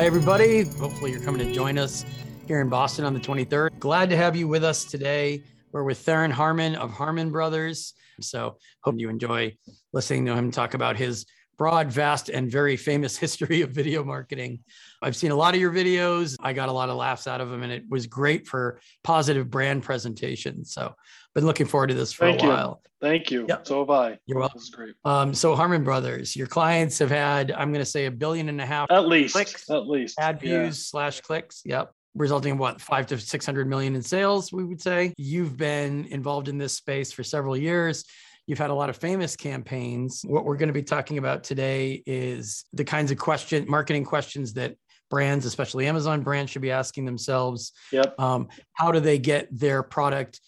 Hi, everybody. Hopefully, you're coming to join us here in Boston on the 23rd. Glad to have you with us today. We're with Theron Harmon of Harmon Brothers. So, hope you enjoy listening to him talk about his broad, vast, and very famous history of video marketing. I've seen a lot of your videos. I got a lot of laughs out of them, and it was great for positive brand presentation. So, been looking forward to this for Thank a you. while. Thank you. Yep. So have I. You're welcome. This is great. Um, so, Harmon Brothers, your clients have had, I'm going to say, a billion and a half At least. Clicks, At least. ad Yeah. views slash clicks. Yep. Resulting in what five to 600 million in sales, we would say. You've been involved in this space for several years. You've had a lot of famous campaigns. What we're going to be talking about today is the kinds of question, marketing questions that brands, especially Amazon brands, should be asking themselves. Yep. Um, how do they get their product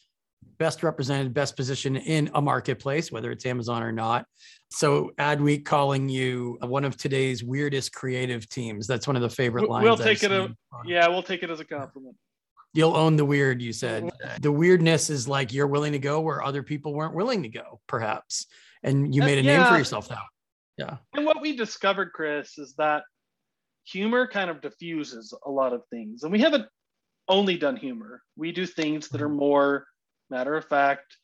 best represented, best positioned in a marketplace, whether it's Amazon or not? So, Adweek calling you one of today's weirdest creative teams. That's one of the favorite lines. we'll I've take it a- Yeah, we'll take it as a compliment. You'll own the weird, you said. The weirdness is like you're willing to go where other people weren't willing to go, perhaps. And you Uh, made a name for yourself now. Yeah. And what we discovered, Chris, is that humor kind of diffuses a lot of things. And we haven't only done humor, we do things that are Mm-hmm. more matter of fact.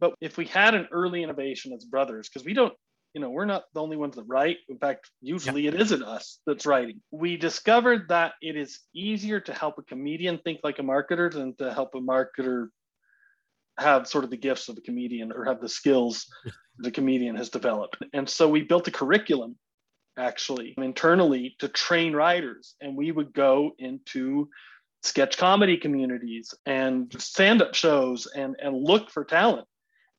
But if we had an early innovation as brothers, because we don't, you know, we're not the only ones that write. In fact, usually it isn't us that's writing. We discovered that it is easier to help a comedian think like a marketer than to help a marketer have sort of the gifts of a comedian or have the skills the comedian has developed. And so we built a curriculum actually internally to train writers. And we would go into sketch comedy communities and stand-up shows and, and look for talent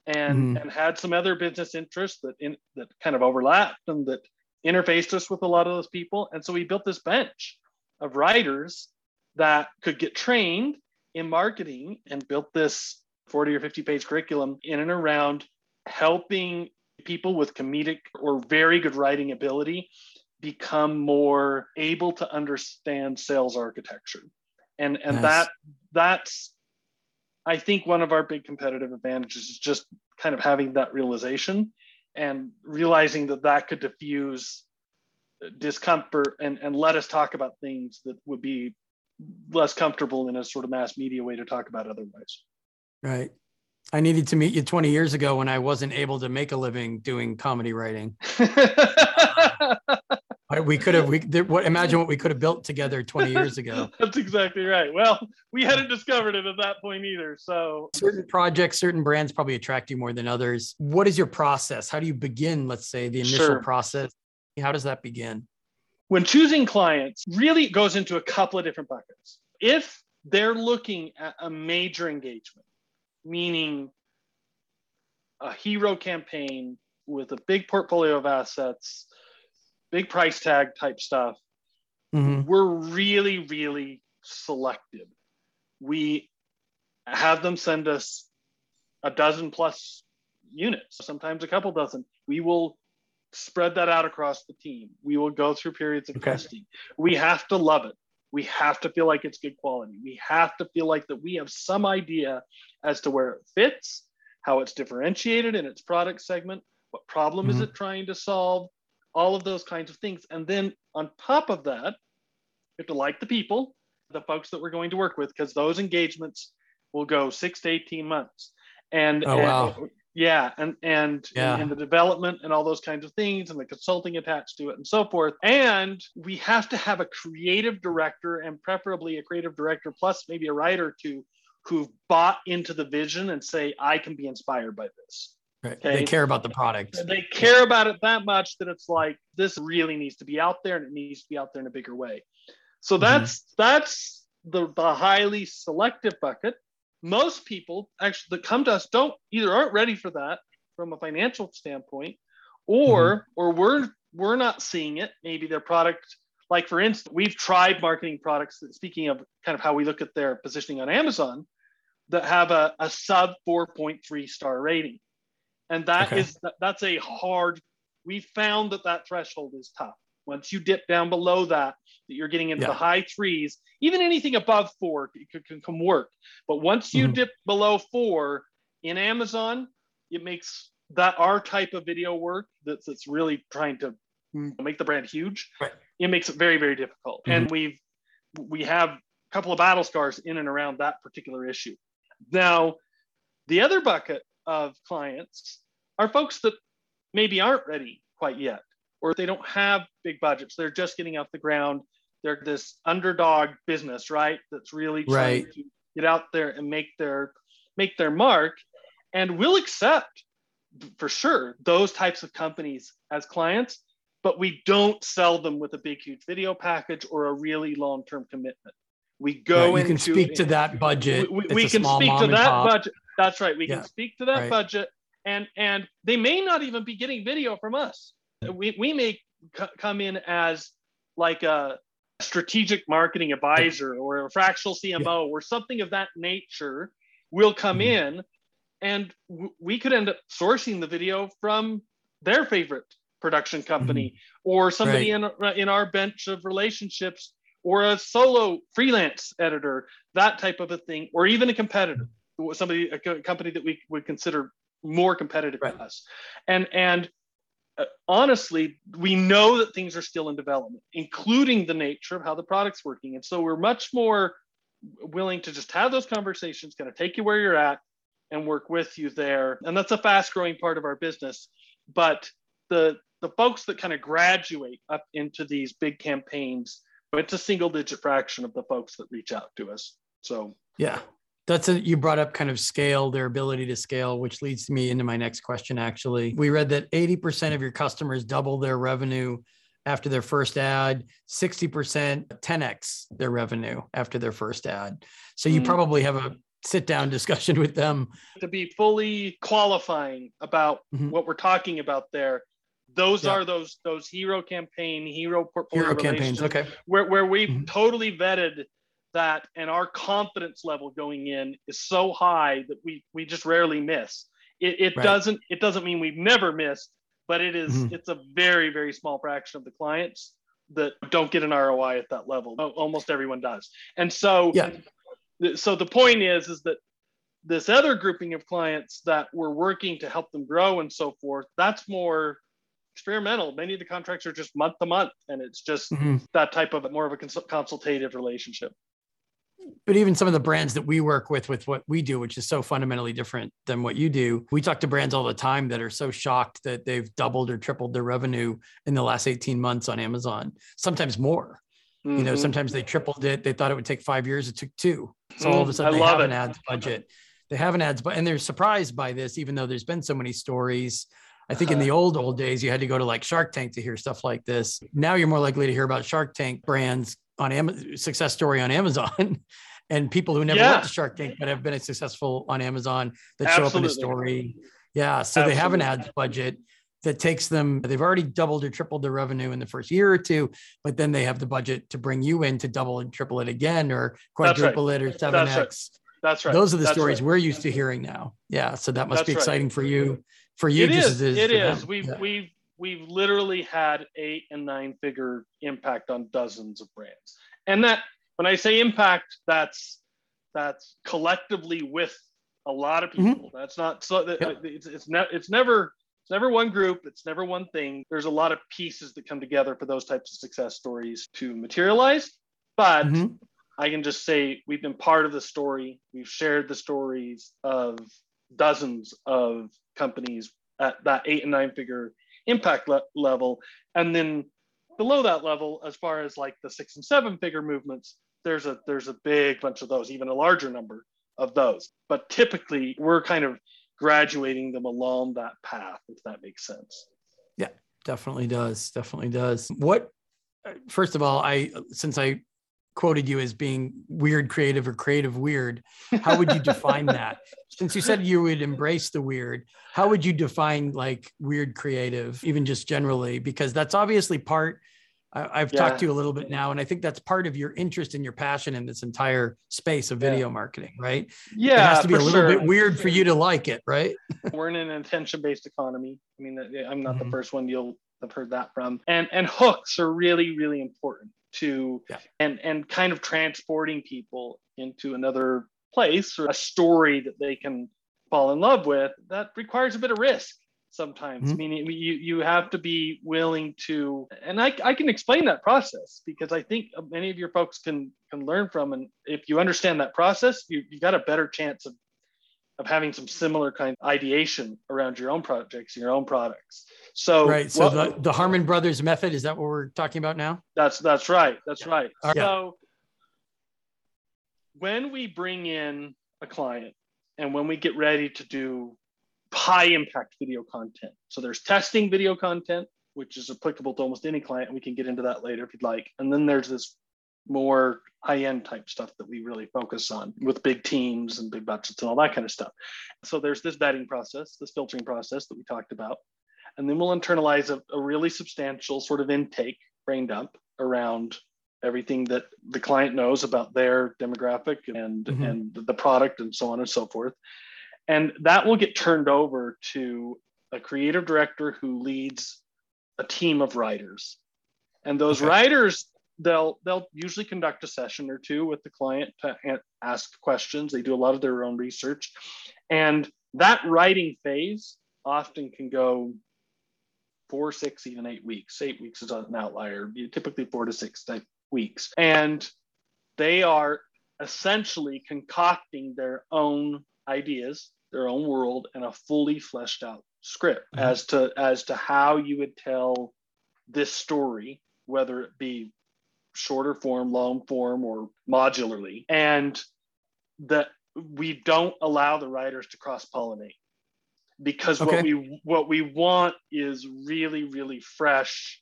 and, Mhm. and had some other business interests that in that kind of overlapped and that interfaced us with a lot of those people. And so we built this bench of writers that could get trained in marketing and built this 40 or 50 page curriculum in and around helping people with comedic or very good writing ability become more able to understand sales architecture and and Nice. that that's i think one of our big competitive advantages is just kind of having that realization and realizing that that could diffuse discomfort and and let us talk about things that would be less comfortable in a sort of mass media way to talk about otherwise Right. I needed to meet you 20 years ago when I wasn't able to make a living doing comedy writing. I- We could have, we, there, what, imagine what we could have built together 20 years ago. That's exactly right. Well, we hadn't discovered it at that point either. So, Certain projects, certain brands probably attract you more than others. What is your process? How do you begin, let's say, the initial Sure. process? How does that begin? when choosing clients, really it goes into a couple of different buckets. If they're looking at a major engagement, meaning a hero campaign with a big portfolio of assets, big price tag type stuff, Mhm. we're really, really selective. We have them send us a dozen plus units, sometimes a couple dozen. We will spread that out across the team. We will go through periods of Okay. testing. We have to love it. We have to feel like it's good quality. We have to feel like that we have some idea as to where it fits, how it's differentiated in its product segment, what problem is Mhm. it trying to solve, all of those kinds of things. And then on top of that, we have to like the people, the folks that we're going to work with, because those engagements will go six to 18 months. And, Oh, and- wow. yeah, and and Yeah. and the development and all those kinds of things and the consulting attached to it and so forth. And we have to have a creative director and preferably a creative director plus maybe a writer or two who've bought into the vision and say, I can be inspired by this. Right. Okay. They care about the product. They care about it that much that it's like this really needs to be out there and it needs to be out there in a bigger way. So Mhm. that's that's the, the highly selective bucket. Most people actually that come to us don't either aren't ready for that from a financial standpoint, or or we're we're not seeing it. Maybe their product, like for instance, we've tried marketing products. that- Speaking of kind of how we look at their positioning on Amazon, that have a, a sub 4.3 star rating and that Okay. is that's a hard we found that that threshold is tough once you dip down below that that you're getting into Yeah. the high threes even anything above four can, can work but once you Mhm. dip below four in amazon it makes that our type of video work that's, that's really trying to make the brand huge Right. it makes it very very difficult mm-hmm. and we've we have a couple of battle scars in and around that particular issue now the other bucket of clients are folks that maybe aren't ready quite yet or they don't have big budgets. They're just getting off the ground. They're this underdog business right? That's really trying right. to get out there and make their make their mark. And we'll accept for sure those types of companies as clients but we don't sell them with a big huge video package or a really long-term commitment. We go right, you can speak to that budget. We, we can speak to that pop. budget that's right we yeah. can speak to that right. budget and and they may not even be getting video from us we, we may c- come in as like a strategic marketing advisor or a fractional cmo yeah. or something of that nature will come mm-hmm. in and w- we could end up sourcing the video from their favorite production company mm-hmm. or somebody right. in, in our bench of relationships or a solo freelance editor that type of a thing or even a competitor somebody a company that we would consider more competitive right. to us. And and uh, honestly we know that things are still in development including the nature of how the product's working. And so we're much more willing to just have those conversations kind of take you where you're at and work with you there. And that's a fast growing part of our business. But the the folks that kind of graduate up into these big campaigns it's a single digit fraction of the folks that reach out to us. So yeah that's a, you brought up kind of scale their ability to scale which leads me into my next question actually we read that 80% of your customers double their revenue after their first ad 60% 10x their revenue after their first ad so you mm-hmm. probably have a sit down discussion with them to be fully qualifying about mm-hmm. what we're talking about there those yeah. are those those hero campaign hero portfolio hero campaigns okay where, where we've mm-hmm. totally vetted that and our confidence level going in is so high that we we just rarely miss it, it right. doesn't it doesn't mean we've never missed but it is, mm-hmm. it's a very very small fraction of the clients that don't get an roi at that level almost everyone does and so yeah so the point is is that this other grouping of clients that we're working to help them grow and so forth that's more experimental many of the contracts are just month to month and it's just mm-hmm. that type of more of a cons- consultative relationship but even some of the brands that we work with with what we do which is so fundamentally different than what you do we talk to brands all the time that are so shocked that they've doubled or tripled their revenue in the last 18 months on amazon sometimes more mm-hmm. you know mm-hmm. sometimes they tripled it they thought it would take five years it took two so all of a sudden I they have it. an ads budget they have an ads but and they're surprised by this even though there's been so many stories I think in the old old days you had to go to like Shark Tank to hear stuff like this. Now you're more likely to hear about Shark Tank brands on Amazon, success story on Amazon and people who never yeah. went to Shark Tank but have been successful on Amazon that Absolutely. show up in a story. Yeah, so Absolutely. they have an ads budget that takes them they've already doubled or tripled their revenue in the first year or two but then they have the budget to bring you in to double and triple it again or quadruple right. it or 7x that's right. that's right those are the that's stories right. we're used to hearing now yeah so that must that's be exciting for you for you it is, it is, it is. we've yeah. we've we've literally had eight and nine figure impact on dozens of brands and that when i say impact that's that's collectively with a lot of mm-hmm. people mm-hmm. that's not so that, yep. it's it's, ne- it's never it's never one group it's never one thing there's a lot of pieces that come together for those types of success stories to materialize but mm-hmm. i can just say we've been part of the story we've shared the stories of dozens of companies at that eight and nine figure impact le- level. And then below that level as far as like the six and seven figure movements there's a there's a big bunch of those even a larger number of those. But typically we're kind of graduating them along that path if that makes sense. Yeah definitely does definitely does. What uh, first of all i since i quoted you as being weird creative or creative weird how would you define that since you said you would embrace the weird how would you define like weird creative even just generally because that's obviously part I, have yeah. talked to you a little bit now, and I think that's part of your interest and your passion in this entire space of video yeah. marketing, right? Yeah, it has to be a little sure. bit weird for you to like it, right? We're in an attention-based economy. I mean, I'm not mm-hmm. the first one you'll have heard that from, and and hooks are really, really important to yeah. and and kind of transporting people into another place or a story that they can fall in love with. That requires a bit of risk sometimes mm-hmm. meaning you you have to be willing to and I, I can explain that process because i think many of your folks can can learn from and if you understand that process you you got a better chance of of having some similar kind of ideation around your own projects your own products so right so the, the harmon brothers method is that what we're talking about now that's that's right that's yeah. right so when we bring in a client and when we get ready to do high impact video content. So there's testing video content, which is applicable to almost any client. We can get into that later if you'd like. And then there's this more high end type stuff that we really focus on with big teams and big budgets and all that kind of stuff. So there's this vetting process, this filtering process that we talked about. And then we'll internalize a, a really substantial sort of intake, brain dump around everything that the client knows about their demographic and, mm-hmm. and the product and so on and so forth. And that will get turned over to a creative director who leads a team of writers. And those okay. writers, they'll they'll usually conduct a session or two with the client to ask questions. They do a lot of their own research. And that writing phase often can go four, six, even eight weeks. Eight weeks is an outlier, typically four to six type weeks. And they are essentially concocting their own ideas their own world and a fully fleshed out script mm-hmm. as to as to how you would tell this story whether it be shorter form long form or modularly and that we don't allow the writers to cross pollinate because okay. what we what we want is really really fresh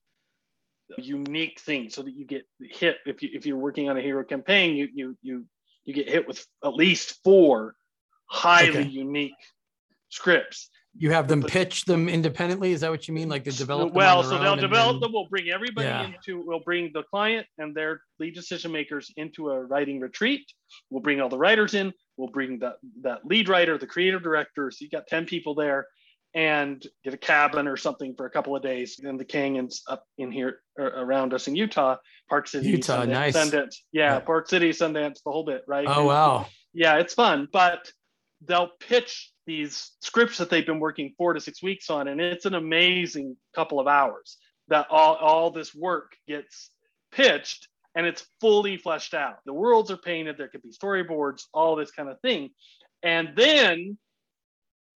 unique things so that you get hit if you if you're working on a hero campaign you you you you get hit with at least four highly okay. unique scripts. You have them pitch them independently. Is that what you mean? Like they develop well, so they'll develop then... them. We'll bring everybody yeah. into. We'll bring the client and their lead decision makers into a writing retreat. We'll bring all the writers in. We'll bring that that lead writer, the creative director. So you got ten people there, and get a cabin or something for a couple of days. And the canyons up in here er, around us in Utah, Park City, Utah, Sundance, nice. Sundance, yeah, yeah, Park City, Sundance, the whole bit, right? Oh wow, yeah, it's fun, but they'll pitch these scripts that they've been working four to six weeks on, and it's an amazing couple of hours that all, all this work gets pitched and it's fully fleshed out. The worlds are painted, there could be storyboards, all this kind of thing. And then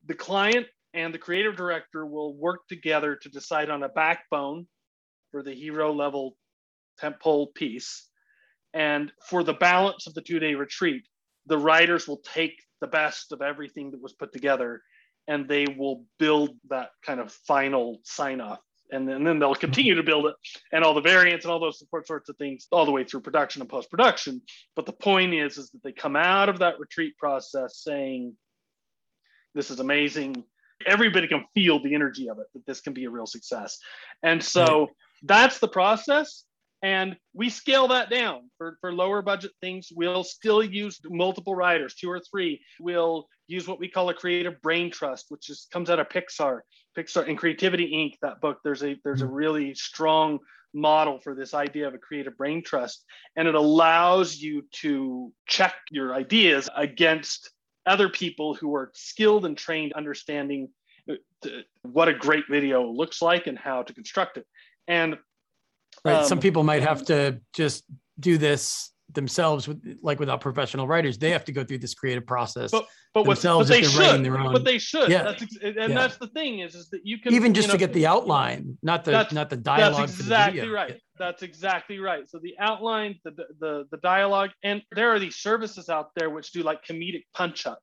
the client and the creative director will work together to decide on a backbone for the hero level tentpole piece. And for the balance of the two day retreat, the writers will take the best of everything that was put together and they will build that kind of final sign off. And then, and then they'll continue to build it and all the variants and all those support sorts of things all the way through production and post production but the point is is that they come out of that retreat process saying this is amazing. Everybody can feel the energy of it that this can be a real success. And so that's the process and we scale that down for, for lower budget things. We'll still use multiple writers, two or three. We'll use what we call a creative brain trust, which is comes out of Pixar. Pixar and Creativity Inc. That book, there's a there's a mm-hmm. really strong model for this idea of a creative brain trust. And it allows you to check your ideas against other people who are skilled and trained understanding uh, what a great video looks like and how to construct it. And Right. Um, Some people might have to just do this themselves with like without professional writers. They have to go through this creative process but but, what, but they should. but they should. Yeah. That's, and yeah. that's the thing is is that you can even just you know, to get the outline not the not the dialogue that's exactly right. Yeah. that's exactly right. So the outline the, the the dialogue and there are these services out there which do like comedic punch up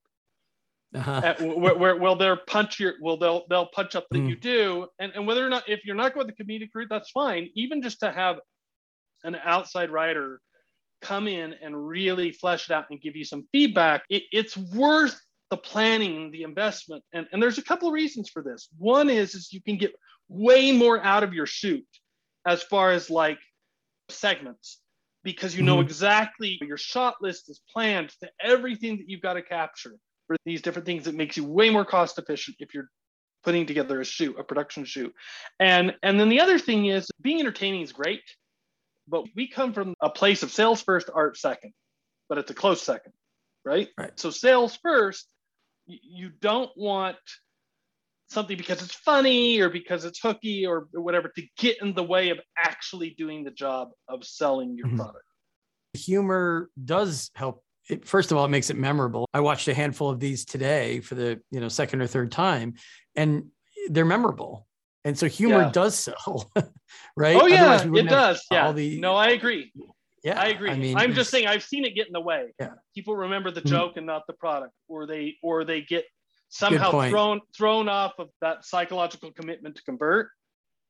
uh-huh. where, where well they'll punch your well they'll they'll punch up that mm. you do and, and whether or not if you're not going the comedic route that's fine even just to have an outside writer come in and really flesh it out and give you some feedback it, it's worth the planning the investment and, and there's a couple of reasons for this one is is you can get way more out of your shoot as far as like segments because you know mm-hmm. exactly your shot list is planned to everything that you've got to capture for these different things. It makes you way more cost efficient if you're putting together a shoot, a production shoot. And and then the other thing is being entertaining is great, but we come from a place of sales first, art second, but it's a close second, right? right. So sales first, you don't want something because it's funny or because it's hooky or whatever to get in the way of actually doing the job of selling your mm-hmm. product. Humor does help. It, first of all, it makes it memorable. I watched a handful of these today for the you know second or third time, and they're memorable. And so humor yeah. does sell, right? Oh yeah, it does. Yeah. The, no, I agree. Yeah, I agree. I mean, I'm just saying I've seen it get in the way. Yeah. People remember the mm-hmm. joke mm-hmm. and not the product, or they or they get somehow thrown thrown off of that psychological commitment to convert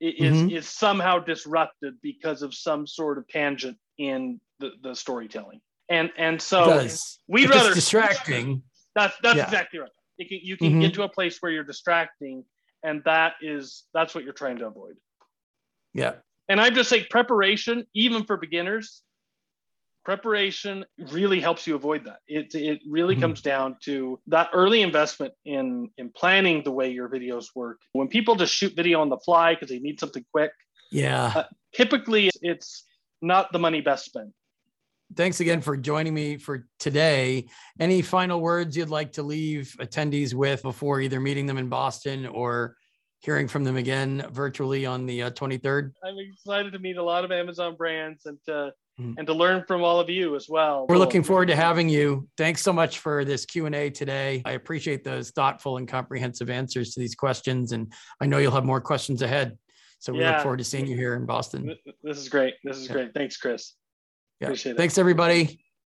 is mm-hmm. is somehow disrupted because of some sort of tangent in the, the storytelling. And and so we'd rather distracting. That's that's yeah. exactly right. You can you can mm-hmm. get to a place where you're distracting, and that is that's what you're trying to avoid. Yeah. And I'm just saying preparation, even for beginners, preparation really helps you avoid that. It, it really mm-hmm. comes down to that early investment in, in planning the way your videos work. When people just shoot video on the fly because they need something quick, yeah, uh, typically it's not the money best spent. Thanks again for joining me for today. Any final words you'd like to leave attendees with before either meeting them in Boston or hearing from them again virtually on the uh, 23rd? I'm excited to meet a lot of Amazon brands and to Mm. and to learn from all of you as well. We're looking forward to having you. Thanks so much for this Q&A today. I appreciate those thoughtful and comprehensive answers to these questions and I know you'll have more questions ahead. So we yeah. look forward to seeing you here in Boston. This is great. This is yeah. great. Thanks, Chris. Yeah. Appreciate it. Thanks everybody.